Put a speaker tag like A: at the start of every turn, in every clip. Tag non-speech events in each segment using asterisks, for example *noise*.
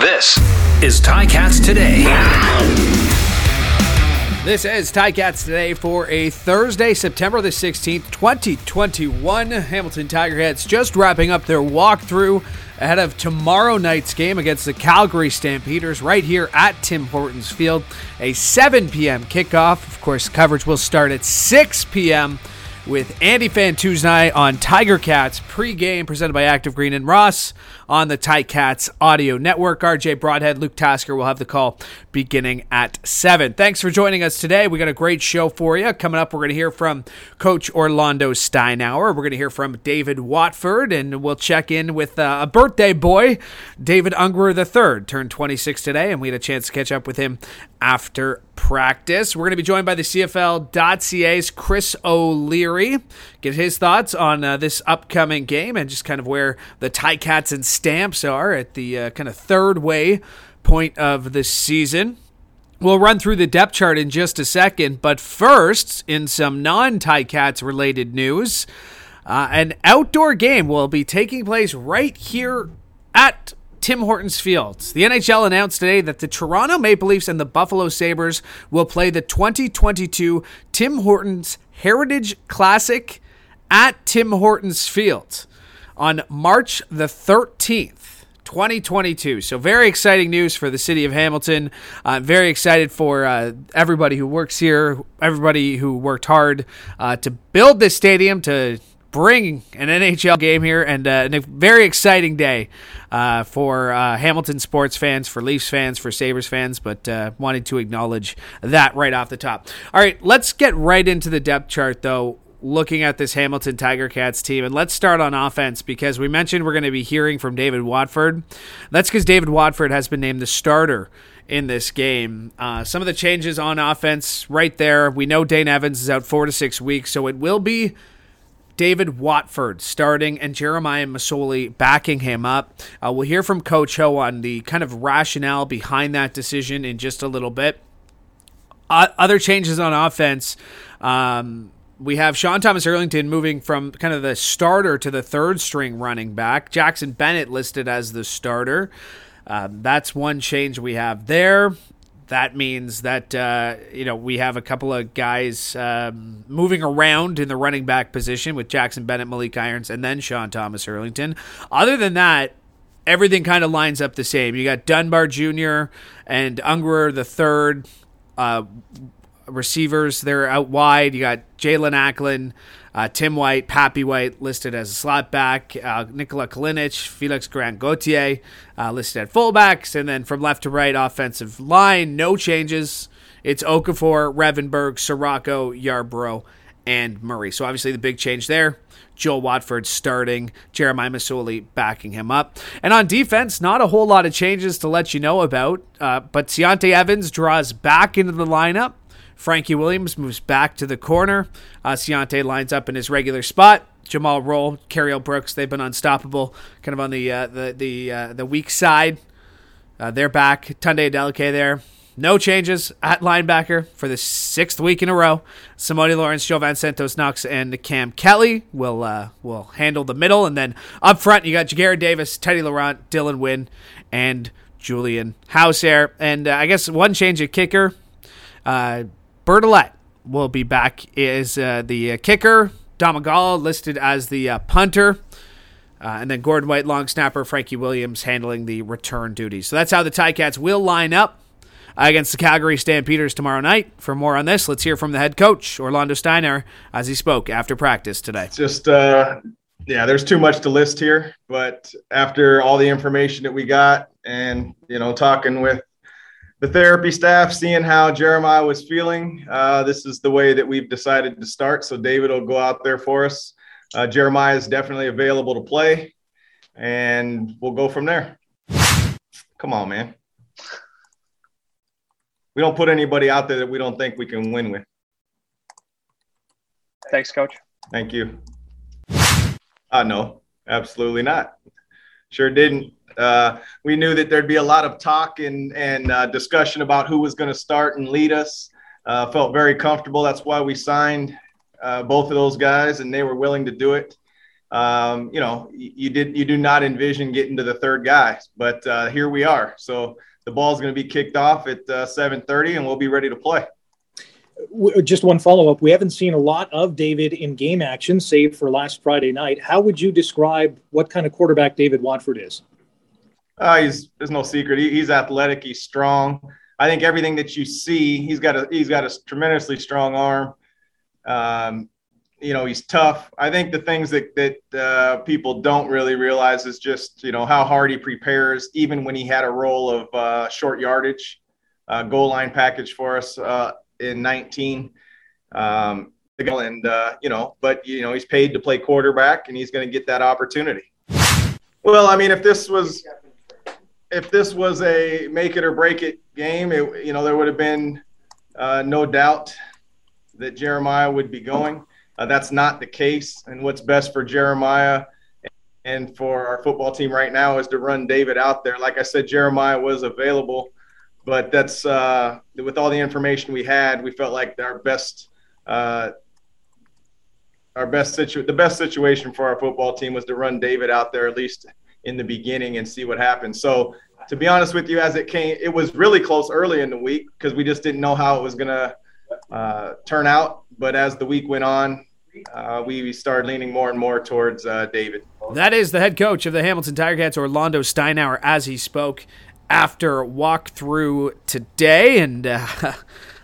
A: This is Ticats Today.
B: This is Ticats Today for a Thursday, September the 16th, 2021. Hamilton Tigercats just wrapping up their walkthrough ahead of tomorrow night's game against the Calgary Stampeders right here at Tim Hortons Field. A 7 p.m. kickoff. Of course, coverage will start at 6 p.m with Andy Fantuzzi on Tiger Cats pregame presented by Active Green and Ross on the Tight Ticats audio network. RJ Broadhead, Luke Tasker will have the call beginning at 7. Thanks for joining us today. We got a great show for you. Coming up, we're going to hear from Coach Orlando Steinauer. We're going to hear from David Watford, and we'll check in with uh, a birthday boy, David Ungerer III, turned 26 today, and we had a chance to catch up with him after practice. We're going to be joined by the CFL.ca's Chris O'Leary. Get his thoughts on uh, this upcoming game and just kind of where the Ticats and Stamps are at the uh, kind of third way point of the season. We'll run through the depth chart in just a second, but first, in some non Ticats related news, uh, an outdoor game will be taking place right here at Tim Hortons Fields. The NHL announced today that the Toronto Maple Leafs and the Buffalo Sabres will play the 2022 Tim Hortons Heritage Classic at Tim Hortons Field on March the 13th. 2022. So, very exciting news for the city of Hamilton. I'm very excited for uh, everybody who works here, everybody who worked hard uh, to build this stadium, to bring an NHL game here, and, uh, and a very exciting day uh, for uh, Hamilton sports fans, for Leafs fans, for Sabres fans, but uh, wanted to acknowledge that right off the top. All right, let's get right into the depth chart, though. Looking at this Hamilton Tiger Cats team, and let's start on offense because we mentioned we're going to be hearing from David Watford. That's because David Watford has been named the starter in this game. Uh, some of the changes on offense right there. We know Dane Evans is out four to six weeks, so it will be David Watford starting and Jeremiah Masoli backing him up. Uh, we'll hear from Coach Ho on the kind of rationale behind that decision in just a little bit. Uh, other changes on offense. Um, we have Sean Thomas Erlington moving from kind of the starter to the third string running back. Jackson Bennett listed as the starter. Um, that's one change we have there that means that uh, you know we have a couple of guys um, moving around in the running back position with Jackson Bennett, Maleek Irons, and then Sean Thomas Erlington. Other than that, everything kind of lines up the same. You got Dunbar Jr. and Ungerer the third. Uh, receivers they're out wide. You got Jaelon Acklin, uh, Tim White, Papi White listed as a slot back, uh, Nikola Kalinic, Felix Grand Gauthier uh, listed at fullbacks, and then from left to right, offensive line, no changes. It's Okafor, Revenberg, Ciraco, Yarbrough, and Murray. So obviously the big change there. Joel Watford starting, Jeremiah Masoli backing him up. And on defense, not a whole lot of changes to let you know about, uh, but Ciante Evans draws back into the lineup. Frankie Williams moves back to the corner. Uh, Ciante lines up in his regular spot. Jumal Rolle, Cariel Brooks, they've been unstoppable, kind of on the uh, the the uh, the weak side. Uh, they're back. Tunde Adeleke there. No changes at linebacker for the sixth week in a row. Simoni Lawrence, Jovan Santos Knox, and Cam Kelly will uh, will handle the middle, and then up front you got Ja'Gared Davis, Teddy Laurent, Dylan Wynn, and Julian Howsare. And uh, I guess one change at kicker. Uh, Bertolet will be back as uh, the uh, kicker. Domagala listed as the uh, punter. Uh, and then Gordon White, long snapper. Frankie Williams handling the return duties. So that's how the Ticats will line up against the Calgary Stampeders tomorrow night. For more on this, let's hear from the head coach, Orlando Steinauer, as he spoke after practice today.
C: Just, uh, yeah, there's too much to list here. But after all the information that we got and, you know, talking with the therapy staff, seeing how Jeremiah was feeling. Uh, this is the way that we've decided to start. So David will go out there for us. Uh, Jeremiah is definitely available to play, and we'll go from there. Come on, man. We don't put anybody out there that we don't think we can win with.
D: Thanks, coach.
C: Thank you. Uh, no, absolutely not. Sure didn't. Uh, we knew that there'd be a lot of talk and, and uh, discussion about who was going to start and lead us. Uh, felt very comfortable. That's why we signed uh, both of those guys, and they were willing to do it. um, you know, you did you do not envision getting to the third guy, but uh, here we are. So the ball's going to be kicked off at uh, 7:30, and we'll be ready to play.
D: Just one follow up. We haven't seen a lot of David in game action, save for last Friday night. How would you describe what kind of quarterback David Watford is?
C: Uh, he's there's no secret. He, he's athletic. He's strong. I think everything that you see, he's got a he's got a tremendously strong arm. Um, you know, he's tough. I think the things that that uh, people don't really realize is just you know how hard he prepares, even when he had a role of uh, short yardage, uh, goal line package for us uh, in 19. Um, and uh, you know, but you know, he's paid to play quarterback, and he's going to get that opportunity. Well, I mean, if this was if this was a make it or break it game, it, you know, there would have been uh, no doubt that Jeremiah would be going. Uh, that's not the case. And what's best for Jeremiah and for our football team right now is to run David out there. Like I said, Jeremiah was available, but that's uh, with all the information we had, we felt like our best. Uh, our best situ- the best situation for our football team was to run David out there at least in the beginning and see what happens. So to be honest with you, as it came, it was really close early in the week because we just didn't know how it was to uh, turn out. But as the week went on, uh, we started leaning more and more towards uh, David.
B: That is the head coach of the Hamilton Tiger Cats, Orlando Steinauer, as he spoke after walkthrough today. And uh, *laughs*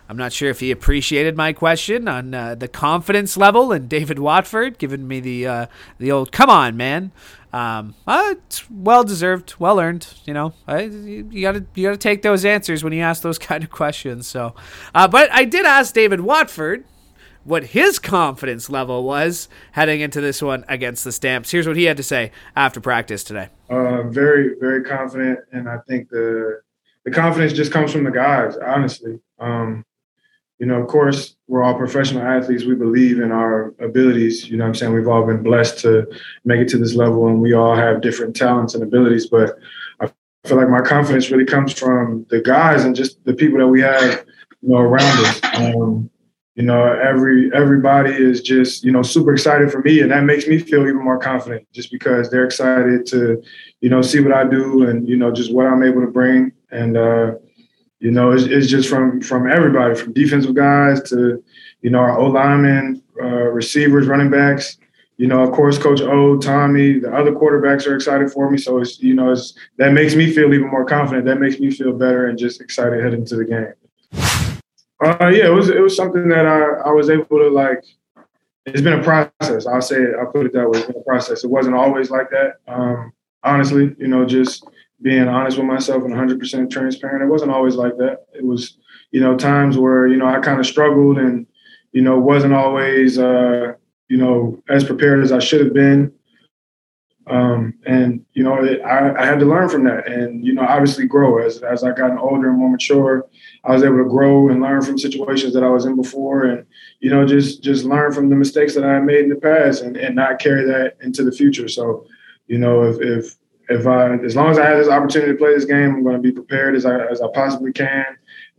B: I'm not sure if he appreciated my question on uh, the confidence level and David Watford, giving me the uh, the old "come on, man." Um, uh, it's well deserved, well earned. You know, I, you gotta you gotta take those answers when you ask those *laughs* kind of questions. So, uh, but I did ask David Watford what his confidence level was heading into this one against the Stamps. Here's what he had to say after practice today.
E: Uh, very, very confident, and I think the the confidence just comes from the guys. Honestly, um, you know, of course, we're all professional athletes. We believe in our abilities. You know, what I'm saying we've all been blessed to make it to this level, and we all have different talents and abilities. But I feel like my confidence really comes from the guys and just the people that we have, you know, around us. Um, you know every everybody is just you know super excited for me and that makes me feel even more confident just because they're excited to you know see what i do and you know just what i'm able to bring. And uh you know it's, it's just from from everybody from defensive guys to you know our o linemen uh, receivers running backs. You know of course coach o tommy the other quarterbacks are excited for me. So it's you know it's that makes me feel even more confident. That makes me feel better and just excited heading into the game uh, yeah, it was it was something that I, I was able to like. It's been a process. I'll say it. I'll put it that way. It's been a process. It wasn't always like that. Um, honestly, you know, just being honest with myself and 100% transparent. It wasn't always like that. It was, you know, times where you know I kind of struggled and you know wasn't always uh, you know as prepared as I should have been. Um, and you know, it, I, I, had to learn from that, and you know, obviously grow as as I gotten older and more mature. I was able to grow and learn from situations that I was in before, and you know, just just learn from the mistakes that I made in the past, and and not carry that into the future. So, you know, if if if I as long as I have this opportunity to play this game, I'm going to be prepared as I as I possibly can.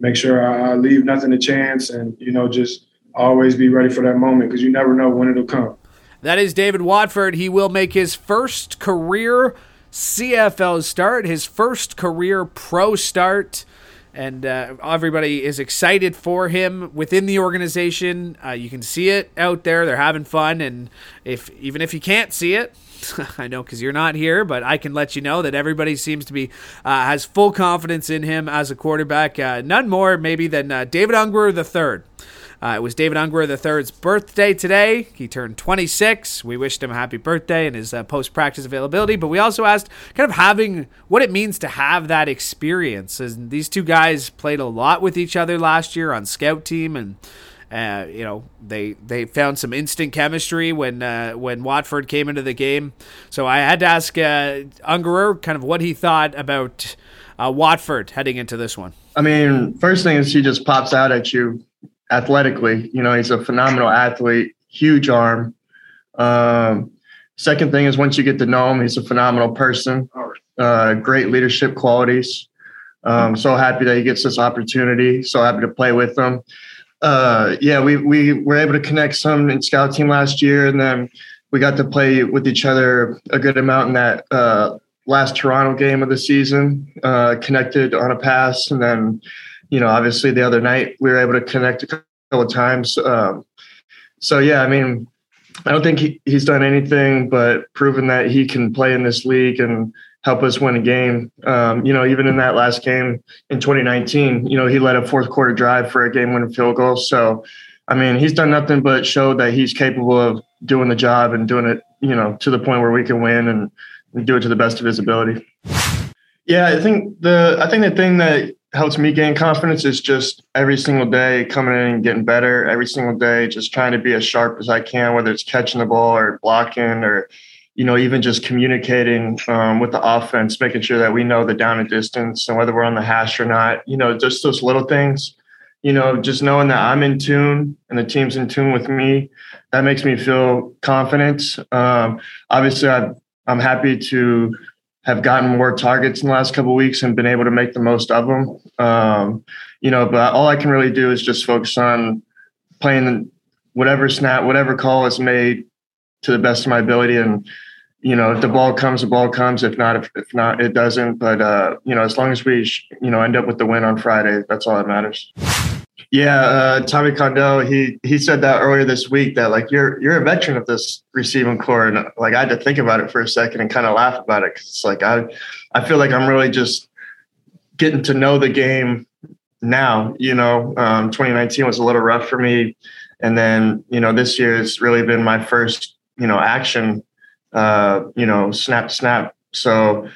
E: Make sure I, I leave nothing to chance, and you know, just always be ready for that moment because you never know when it'll come.
B: That is David Watford. He will make his first career CFL start, his first career pro start. And uh, everybody is excited for him within the organization. Uh, you can see it out there; they're having fun. And if even if you can't see it, *laughs* I know because you're not here, but I can let you know that everybody seems to be uh, has full confidence in him as a quarterback. Uh, none more maybe than uh, David Ungerer the third. Uh, it was David Ungerer III's birthday today. He turned 26. We wished him a happy birthday and his uh, post practice availability, but we also asked kind of having what it means to have that experience. And these two guys played a lot with each other last year on scout team and. Uh, you know, they they found some instant chemistry when uh, when Watford came into the game. So I had to ask uh, Ungerer kind of what he thought about uh, Watford heading into this one.
F: I mean, first thing is he just pops out at you athletically. You know, he's a phenomenal athlete, huge arm. Um, second thing is once you get to know him, he's a phenomenal person, uh, great leadership qualities. Um, so happy that he gets this opportunity. So happy to play with him. Uh, yeah, we we were able to connect some in scout team last year, and then we got to play with each other a good amount in that uh, last Toronto game of the season, uh, connected on a pass. And then, you know, obviously the other night we were able to connect a couple of times. Um, so, yeah, I mean, I don't think he, he's done anything but proven that he can play in this league and help us win a game. Um, you know, even in that last game in 2019, you know, he led a fourth quarter drive for a game winning field goal. So, I mean, he's done nothing but show that he's capable of doing the job and doing it, you know, to the point where we can win and, and do it to the best of his ability. Yeah, I think the I think the thing that helps me gain confidence is just every single day coming in and getting better. Every single day, just trying to be as sharp as I can, whether it's catching the ball or blocking or you know, even just communicating um, with the offense, making sure that we know the down and distance and whether we're on the hash or not, you know, just those little things, you know, just knowing that I'm in tune and the team's in tune with me, that makes me feel confident. Um, obviously, i am happy to have gotten more targets in the last couple weeks and been able to make the most of them. Um, you know, but all I can really do is just focus on playing whatever snap, whatever call is made to the best of my ability and you know, if the ball comes, the ball comes. If not, if, if not, it doesn't. But uh, you know, as long as we, you know, end up with the win on Friday, that's all that matters. Yeah, uh, Tommy Condell, he he said that earlier this week that like you're you're a veteran of this receiving corps, and like I had to think about it for a second and kind of laugh about it because it's like I I feel like I'm really just getting to know the game now. You know, um, 2019 was a little rough for me, and then you know this year has really been my first you know action uh, you know, snap snap. So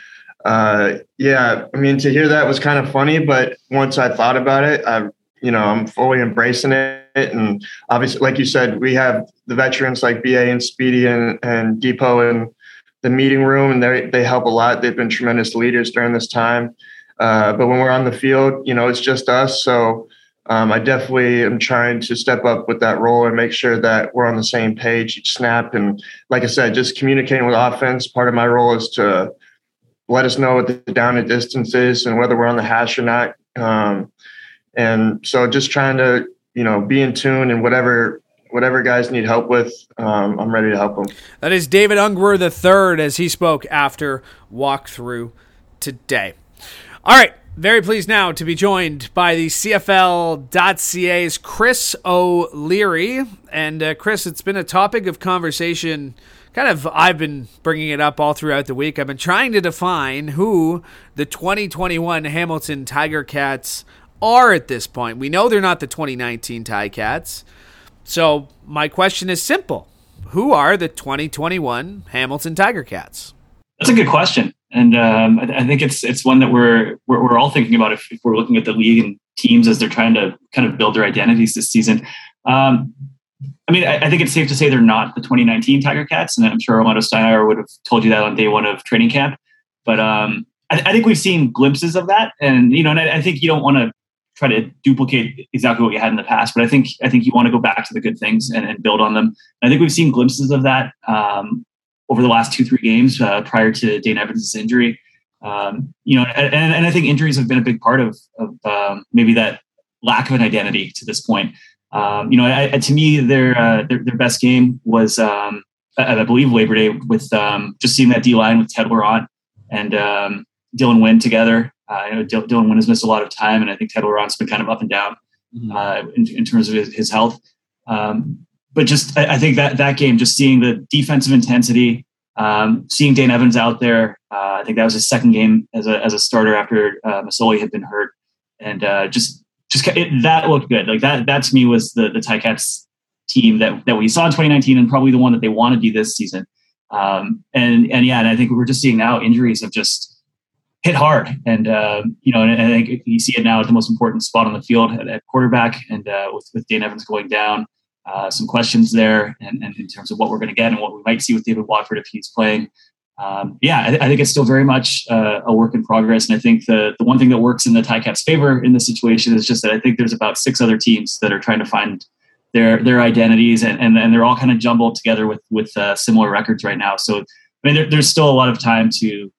F: uh, yeah, I mean, to hear that was kind of funny, but once I thought about it, I, you know, I'm fully embracing it. And obviously, like you said, we have the veterans like BA and Speedy and, and Depot in the meeting room, and they they help a lot. They've been tremendous leaders during this time. Uh, but when we're on the field, you know, it's just us. So um, I definitely am trying to step up with that role and make sure that we're on the same page each snap. And like I said, just communicating with offense. Part of my role is to let us know what the down and distance is and whether we're on the hash or not. Um, and so just trying to, you know, be in tune and whatever whatever guys need help with, um, I'm ready to help them.
B: That is David Ungerer the third as he spoke after walkthrough today. All right, very pleased now to be joined by the CFL.ca's Chris O'Leary. And uh, Chris, it's been a topic of conversation. Kind of, I've been bringing it up all throughout the week. I've been trying to define who the 2021 Hamilton Tiger Cats are at this point. We know they're not the 2019 Cats. So, my question is simple Who are the 2021 Hamilton Tiger Cats?
G: That's a good question and um, I, I, think it's it's one that we're we're, we're all thinking about if, if, we're looking at the league and teams as they're trying to kind of build their identities this season. Um, I mean, I, I, think it's safe to say they're not the 2019 Tiger Cats, and I'm sure Orlando Steinauer would have told you that on day one of training camp. But um, I, I, think we've seen glimpses of that, and you know, and I, think you don't want to try to duplicate exactly what you had in the past, but I think I think you want to go back to the good things and, and build on them. And I think we've seen glimpses of that um, over the last two, three games uh, prior to Dane Evans' injury. Um, you know, and, and, I think injuries have been a big part of, of um, maybe that lack of an identity to this point. Um, you know, I, I, to me, their, uh, their, their best game was, um, I, I, believe, Labor Day with um, just seeing that D line with Ted Laurent and Dylan Wynn together. Uh, you know, Dylan Wynn has missed a lot of time, and I think Ted Laurent's been kind of up and down mm-hmm. uh, in, in, terms of his, his health. Um, but just I, I, think that that game, just seeing the defensive intensity, um, seeing Dane Evans out there, uh, I think that was his second game as a as a starter after uh, Masoli had been hurt, and uh, just just it, that looked good. Like that that to me was the the Ticats team that that we saw in 2019, and probably the one that they want to be this season. Um, and and yeah, and I think we're just seeing now injuries have just hit hard, and uh, you know, and, I think you see it now at the most important spot on the field at, at quarterback, and uh, with with Dane Evans going down uh, some questions there and, and, in terms of what we're going to get and what we might see with David Watford if he's playing. Um, yeah, I, I, think it's still very much uh, a work in progress. And I think the, the one thing that works in the Ticats' favor in this situation is just that I think there's about six other teams that are trying to find their their identities and, and, and they're all kind of jumbled together with with uh, similar records right now. So I mean, there, there's still a lot of time to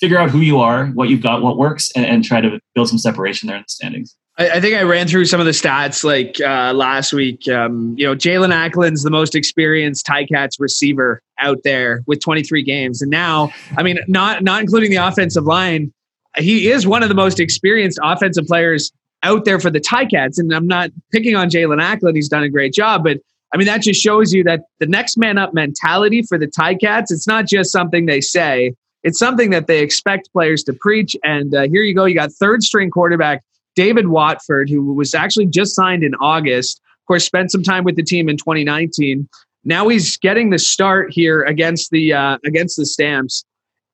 G: figure out who you are, what you've got, what works, and, and try to build some separation there in the standings.
H: I, I, think I ran through some of the stats like uh, last week. Um, you know, Jaelon Acklin's the most experienced Ticats receiver out there with 23 games, and now, I mean, not not including the offensive line, he is one of the most experienced offensive players out there for the Ticats. And I'm not picking on Jaelon Acklin; he's done a great job, but I mean, that just shows you that the next man up mentality for the Ticats, it's not just something they say. It's something that they expect players to preach. And uh, here you go. You got third string quarterback David Watford, who was actually just signed in August. Of course, spent some time with the team in 2019. Now he's getting the start here against the uh, against the Stamps.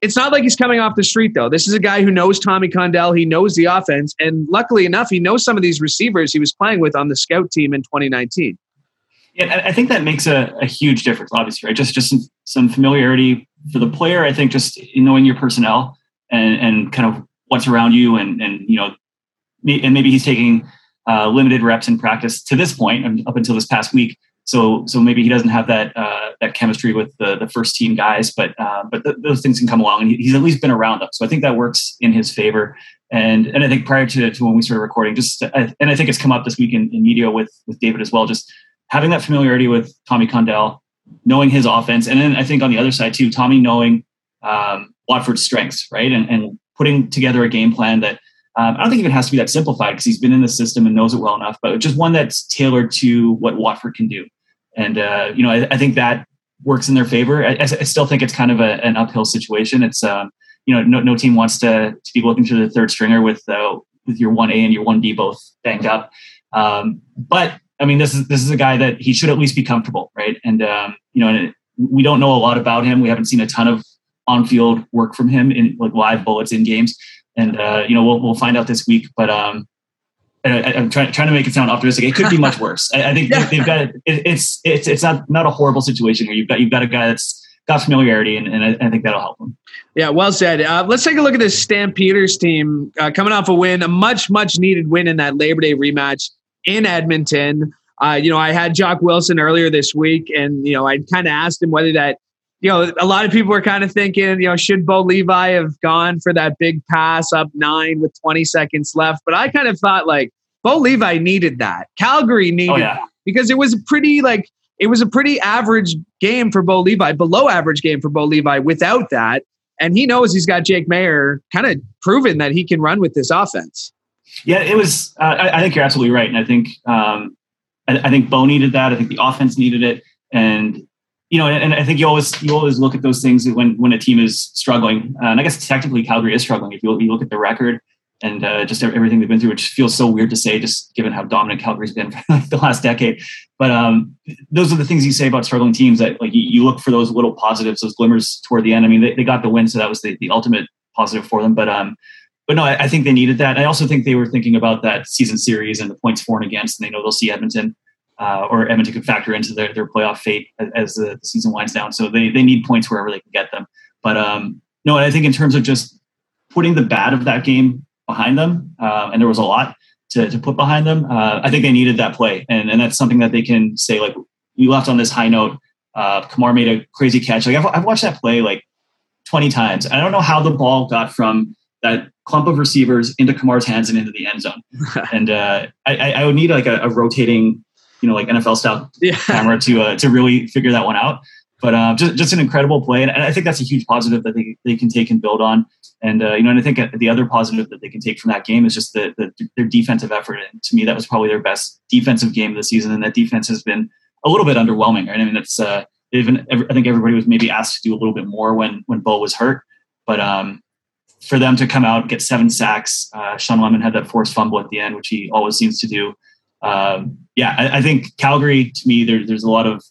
H: It's not like he's coming off the street though. This is a guy who knows Tommy Condell. He knows the offense, and luckily enough, he knows some of these receivers he was playing with on the scout team in 2019.
G: Yeah, I think that makes a, a huge difference. Obviously, right? Just just some, some familiarity for the player. I think just knowing your personnel and and kind of what's around you, and and you know and maybe he's taking uh, limited reps in practice to this point up until this past week. So, so maybe he doesn't have that uh, that chemistry with the, the first team guys, but uh, but th- those things can come along, and he's at least been around them. So I think that works in his favor. And and I think prior to, to when we started recording, just and I think it's come up this week in, in media with with David as well. Just having that familiarity with Tommy Condell, knowing his offense, and then I think on the other side too, Tommy knowing um, Watford's strengths, right, and and putting together a game plan that um, I don't think it has to be that simplified because he's been in the system and knows it well enough, but just one that's tailored to what Watford can do. And, uh, you know, I, I, think that works in their favor. I, I, still think it's kind of a, an uphill situation. It's, um, you know, no, no team wants to, to be looking to the third stringer with, uh, with your 1A and your 1B both banged up. Um, but I mean, this is, this is a guy that he should at least be comfortable. Right. And, um, you know, we don't know a lot about him. We haven't seen a ton of on-field work from him in like live bullets in games and uh, you know we'll we'll find out this week. But um, I, am trying trying to make it sound optimistic. It could be much worse. I, I think yeah. they've got it, it's it's it's not not a horrible situation here. You've got you've got a guy that's got familiarity, and, and I, I, think that'll help them.
H: Yeah, well said. Uh, let's take a look at this Stampeders team uh, coming off a win, a much much needed win in that Labor Day rematch in Edmonton. Uh, you know, I had Jock Wilson earlier this week, and you know, I kind of asked him whether that you know, a lot of people were kind of thinking, you know, should Bo Levi have gone for that big pass up nine with 20 seconds left? But I kind of thought like Bo Levi needed that. Calgary needed oh, yeah. that because it was a pretty like it was a pretty average game for Bo Levi, below average game for Bo Levi without that. And he knows he's got Jake Maier kind of proven that he can run with this offense.
G: Yeah, it was. Uh, I, I, think you're absolutely right, and I think um, I, I think Bo needed that. I think the offense needed it, and you know, and, I think you always you always look at those things when when a team is struggling. Uh, and I guess technically Calgary is struggling if you, you look at the record and uh, just everything they've been through, which feels so weird to say, just given how dominant Calgary's been *laughs* for like the last decade. But um, those are the things you say about struggling teams that like you, you, look for those little positives, those glimmers toward the end. I mean, they, they got the win, so that was the, the ultimate positive for them. But um, but no, I, I think they needed that. I also think they were thinking about that season series and the points for and against, and they know they'll see Edmonton uh, or Edmonton could factor into their, their playoff fate as, as the, the, season winds down. So they, they need points wherever they can get them. But um, no, I think in terms of just putting the bad of that game behind them, uh, and there was a lot to, to put behind them, uh, I think they needed that play. And, and that's something that they can say, like, we left on this high note. Uh, Kamar made a crazy catch. Like I've, I've watched that play like 20 times. I don't know how the ball got from that clump of receivers into Kamar's hands and into the end zone. *laughs* and uh, I, I, would need like a, a, rotating you know like NFL style yeah. *laughs* camera to uh, to really figure that one out. But uh, just just an incredible play, and, I think that's a huge positive that they, they can take and build on. And uh, you know, and I think the other positive that they can take from that game is just the, the, their defensive effort. And to me, that was probably their best defensive game of the season. And that defense has been a little bit underwhelming, right? I mean, it's uh, even I think everybody was maybe asked to do a little bit more when when Bo was hurt, but um, for them to come out get seven sacks, uh, Shawn Lemon had that forced fumble at the end, which he always seems to do um, yeah, I, I, think Calgary to me there, there's a lot of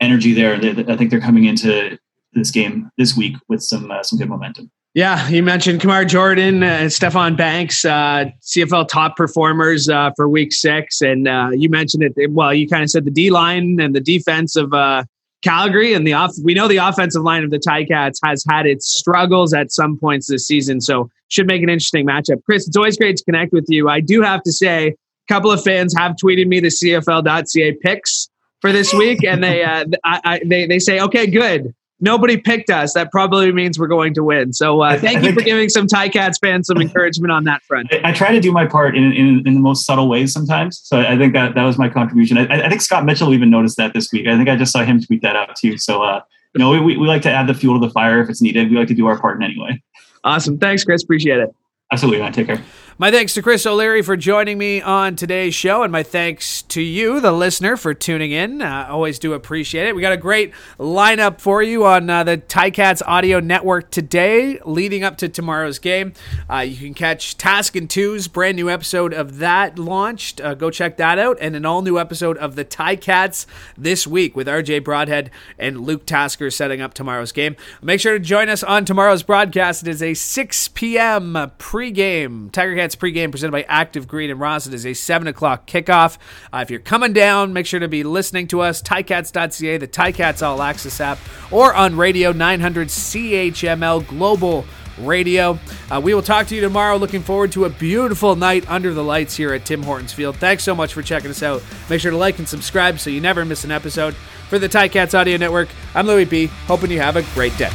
G: energy there. They, I think they're coming into this game this week with some uh, some good momentum.
H: Yeah, you mentioned Kamar Jordan, uh, Stefan Banks, uh, CFL top performers uh, for Week Six, and uh, you mentioned it. Well, you kind of said the D line and the defense of uh, Calgary, and the off. We know the offensive line of the Ticats has had its struggles at some points this season, so should make an interesting matchup. Chris, it's always great to connect with you. I do have to say, a couple of fans have tweeted me the CFL.ca picks for this week, and they uh, I, I, they they say, okay, good.
B: Nobody picked us, that probably means we're going to win. So uh, thank you for giving some Ticats fans some *laughs* encouragement on that front.
G: I, I, try to do my part in, in, in the most subtle ways sometimes. So I think that that was my contribution. I, I, think Scott Mitchell even noticed that this week. I think I just saw him tweet that out too. So uh, you know, we, we like to add the fuel to the fire if it's needed. We like to do our part in any way.
B: Awesome. Thanks, Chris. Appreciate it.
G: Absolutely, man. Take care.
B: My thanks to Chris O'Leary for joining me on today's show, and my thanks to you, the listener, for tuning in. Uh, always do appreciate it. We got a great lineup for you on uh, the Ticats audio network today, leading up to tomorrow's game. Uh, you can catch Task and Two's brand new episode of that launched. Uh, go check that out, and an all new episode of the Ticats this week with RJ Broadhead and Luke Tasker setting up tomorrow's game. Make sure to join us on tomorrow's broadcast. It is a 6 p.m. pregame. Tiger Cats pregame presented by Active Green and Ross. It is a 7 o'clock kickoff. Uh, if you're coming down, make sure to be listening to us, ticats.ca, the Ticats All Access app, or on radio 900 CHML Global Radio. Uh, we will talk to you tomorrow. Looking forward to a beautiful night under the lights here at Tim Hortons Field. Thanks so much for checking us out. Make sure to like and subscribe so you never miss an episode. For the Ticats Audio Network, I'm Louis B. Hoping you have a great day.